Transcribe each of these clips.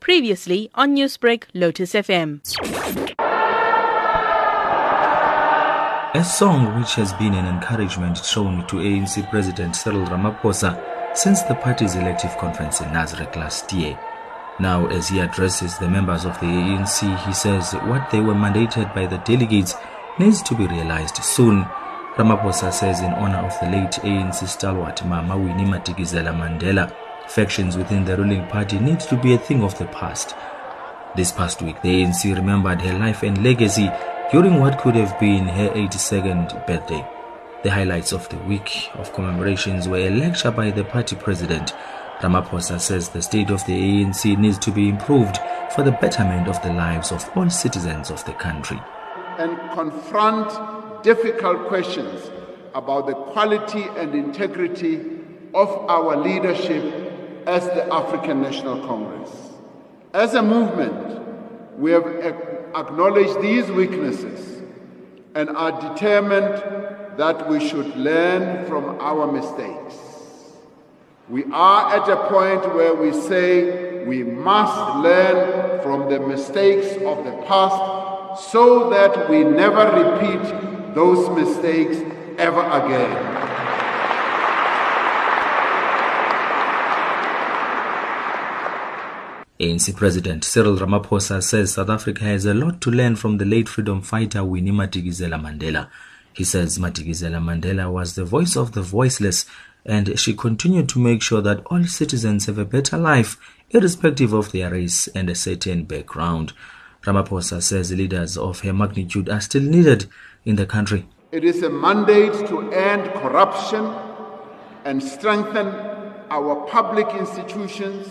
Previously on Newsbreak, Lotus FM. A song which has been an encouragement shown to ANC President Cyril Ramaphosa since the party's elective conference in Nasrec last year. Now, as he addresses the members of the ANC, he says what they were mandated by the delegates needs to be realized soon. Ramaphosa says in honor of the late ANC stalwart Mama Winnie Madikizela Mandela, factions within the ruling party need to be a thing of the past. This past week, the ANC remembered her life and legacy during what could have been her 82nd birthday. The highlights of the week of commemorations were a lecture by the party president. Ramaphosa says the state of the ANC needs to be improved for the betterment of the lives of all citizens of the country. And confront difficult questions about the quality and integrity of our leadership as the African National Congress. As a movement, we have acknowledged these weaknesses and are determined that we should learn from our mistakes. We are at a point where we say we must learn from the mistakes of the past so that we never repeat those mistakes ever again. ANC President Cyril Ramaphosa says South Africa has a lot to learn from the late freedom fighter Winnie Madikizela Mandela. He says Madikizela Mandela was the voice of the voiceless and she continued to make sure that all citizens have a better life irrespective of their race and a certain background. Ramaphosa says leaders of her magnitude are still needed in the country. It is a mandate to end corruption and strengthen our public institutions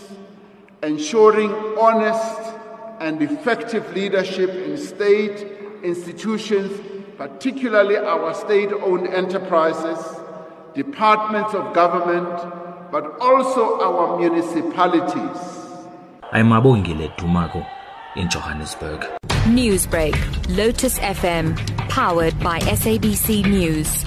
ensuring honest and effective leadership in state institutions, particularly our state owned enterprises, departments of government, but also our municipalities. I'm Abongile Dumako in Johannesburg. Newsbreak, Lotus FM, powered by SABC News.